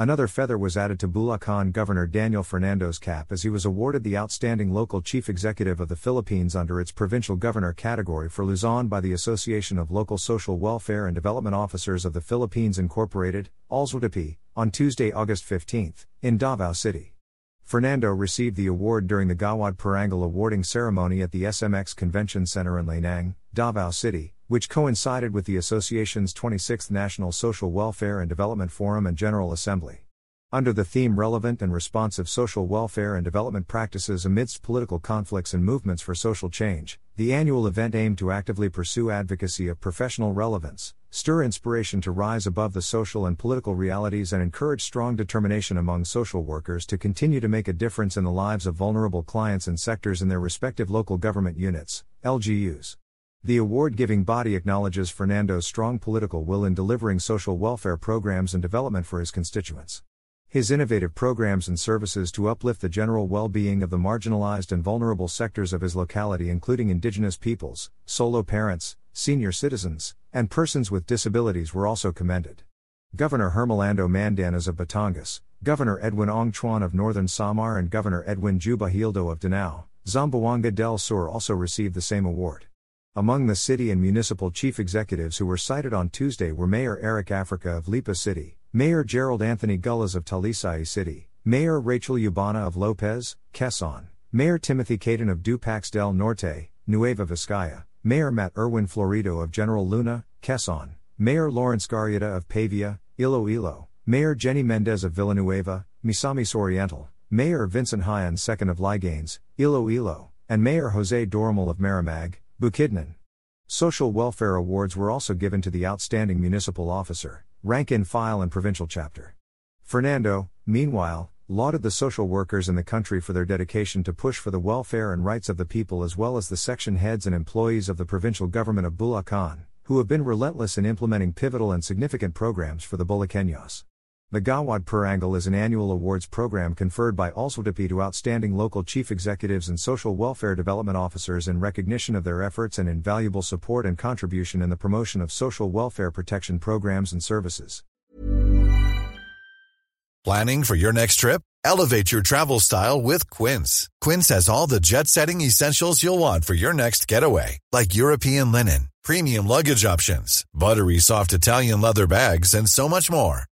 Another feather was added to Bulacan Governor Daniel Fernando's cap as he was awarded the Outstanding Local Chief Executive of the Philippines under its Provincial Governor category for Luzon by the Association of Local Social Welfare and Development Officers of the Philippines Incorporated, ALSWDP, on Tuesday, August 15, in Davao City. Fernando received the award during the Gawad Parangal awarding ceremony at the SMX Convention Center in Lanang, Davao City, which coincided with the association's 26th National Social Welfare and Development Forum and General Assembly. Under the theme Relevant and Responsive Social Welfare and Development Practices Amidst Political Conflicts and Movements for Social Change, the annual event aimed to actively pursue advocacy of professional relevance, stir inspiration to rise above the social and political realities, and encourage strong determination among social workers to continue to make a difference in the lives of vulnerable clients and sectors in their respective local government units, LGUs. The award giving body acknowledges Fernando's strong political will in delivering social welfare programs and development for his constituents. His innovative programs and services to uplift the general well being of the marginalized and vulnerable sectors of his locality, including indigenous peoples, solo parents, senior citizens, and persons with disabilities, were also commended. Governor Hermelando Mandanas of Batangas, Governor Edwin Ongchuan of Northern Samar, and Governor Edwin Juba Hildo of Danao, Zamboanga del Sur also received the same award. Among the city and municipal chief executives who were cited on Tuesday were Mayor Eric Africa of Lipa City, Mayor Gerald Anthony Gullas of Talisay City, Mayor Rachel Ubana of Lopez, Quezon, Mayor Timothy Cayton of Dupax del Norte, Nueva Vizcaya, Mayor Matt Irwin Florido of General Luna, Quezon, Mayor Lawrence Garrieta of Pavia, Iloilo, Mayor Jenny Mendez of Villanueva, Misamis Oriental, Mayor Vincent Jaen II of Leganes, Iloilo, and Mayor Jose Doromal of Maramag, Bukidnon. Social welfare awards were also given to the Outstanding Municipal Officer, Rank and File and Provincial Chapter. Fernando, meanwhile, lauded the social workers in the country for their dedication to push for the welfare and rights of the people as well as the section heads and employees of the provincial government of Bulacan, who have been relentless in implementing pivotal and significant programs for the Bulakeños. The Gawad Parangal is an annual awards program conferred by ALSWDP to outstanding local chief executives and social welfare development officers in recognition of their efforts and invaluable support and contribution in the promotion of social welfare protection programs and services. Planning for your next trip? Elevate your travel style with Quince. Quince has all the jet setting essentials you'll want for your next getaway, like European linen, premium luggage options, buttery soft Italian leather bags, and so much more